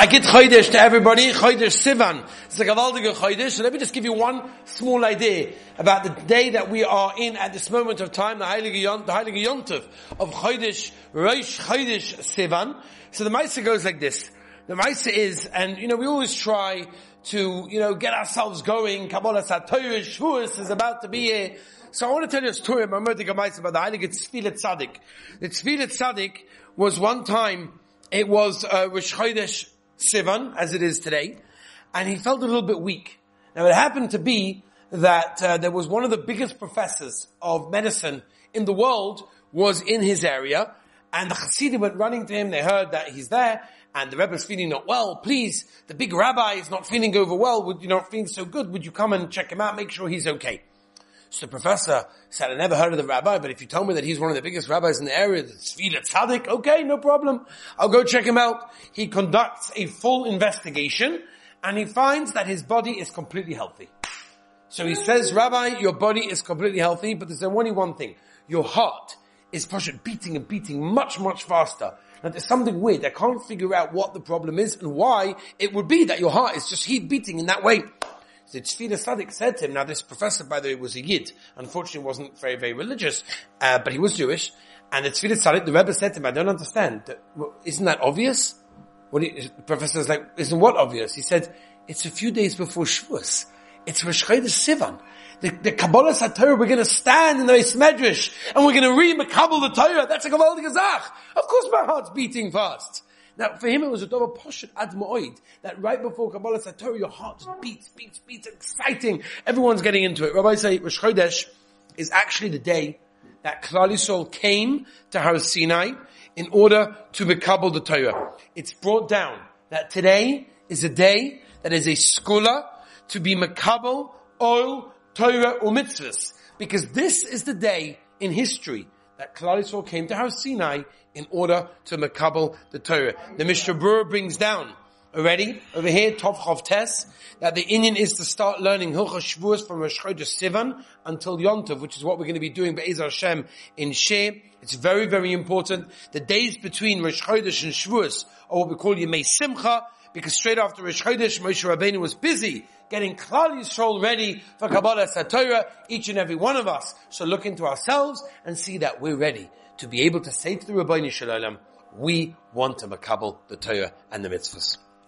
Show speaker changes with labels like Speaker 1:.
Speaker 1: I get Chodesh to everybody, Chodesh Sivan. It's a Gavaldige Chodesh. So let me just give you one small idea about the day that we are in at this moment of time, the Heilige Yont, the Heilige Yontov of Chodesh, Rosh Chodesh Sivan. So the Maisa goes like this. The Maisa is, and you know, we always try to, you know, get ourselves going. Kabbalas HaTorah, Shavuos is about to be here. So I want to tell you a story about Murdik Maisa about the Heilige Tzfilet Tzadik. The Tzfilet Tzadik was one time, it was uh, Rosh Chodesh Sivan, as it is today, and he felt a little bit weak. Now it happened to be that uh, there was one of the biggest professors of medicine in the world was in his area, and the Hasidim went running to him, they heard that he's there, and the Rebbe is feeling not well, please, the big rabbi is not feeling over well, would you not feeling so good, would you come and check him out, make sure he's okay? So the professor said, I never heard of the rabbi, but if you tell me that he's one of the biggest rabbis in the area, the Tzvila Tzaddik, okay, no problem. I'll go check him out. He conducts a full investigation and he finds that his body is completely healthy. So he says, Rabbi, your body is completely healthy, but there's only one thing. Your heart is beating and beating much, much faster. Now there's something weird. I can't figure out what the problem is and why it would be that your heart is just heat beating in that way. The Tzfila Sadik said to him, now this professor, by the way, was a Yid. Unfortunately, wasn't very, very religious, uh, but he was Jewish. And the Tzfila Sadik, the Rebbe said to him, I don't understand. Isn't that obvious? What he, the professor was like, isn't what obvious? He said, it's a few days before Shavuos. It's Rosh Chodesh Sivan. The, the Kabbalas HaTorah, we're going to stand in the Eis Medrash, and we're going to read Makabal the Torah. That's a Kabbalah Gazach. Of course my heart's beating fast. Now, for him, it was a double poshet ad mo'oid, that right before Kabbalas HaTorah, your heart just beats, beats, beats, exciting. Everyone's getting into it. Rabbi say, Rosh Chodesh is actually the day that Klal Yisrael came to Har Sinai in order to Mekabal the Torah. It's brought down that today is a day that is a skula to be Mekabal, oil, Torah, or mitzvahs. Because this is the day in history that Klal Yisrael came to Har Sinai in order to makabel the Torah. The Mishnah Berurah brings down already over here, Tov Chav Tes, that the Indian is to start learning Hilchah Shavuos from Rosh Chodesh Sivan until Yontov, which is what we're going to be doing Be'ez Hashem in Sheh. It's very, very important. The days between Rosh Chodesh and Shavuos are what we call Yemei Simcha, because straight after Rosh Chodesh, Moshe Rabbeinu was busy getting Klal Yisrael ready for Kabbalas HaTorah, each and every one of us. So look into ourselves and see that we're ready to be able to say to the Ribbono Shel Olam, we want to makabel the Torah and the mitzvahs.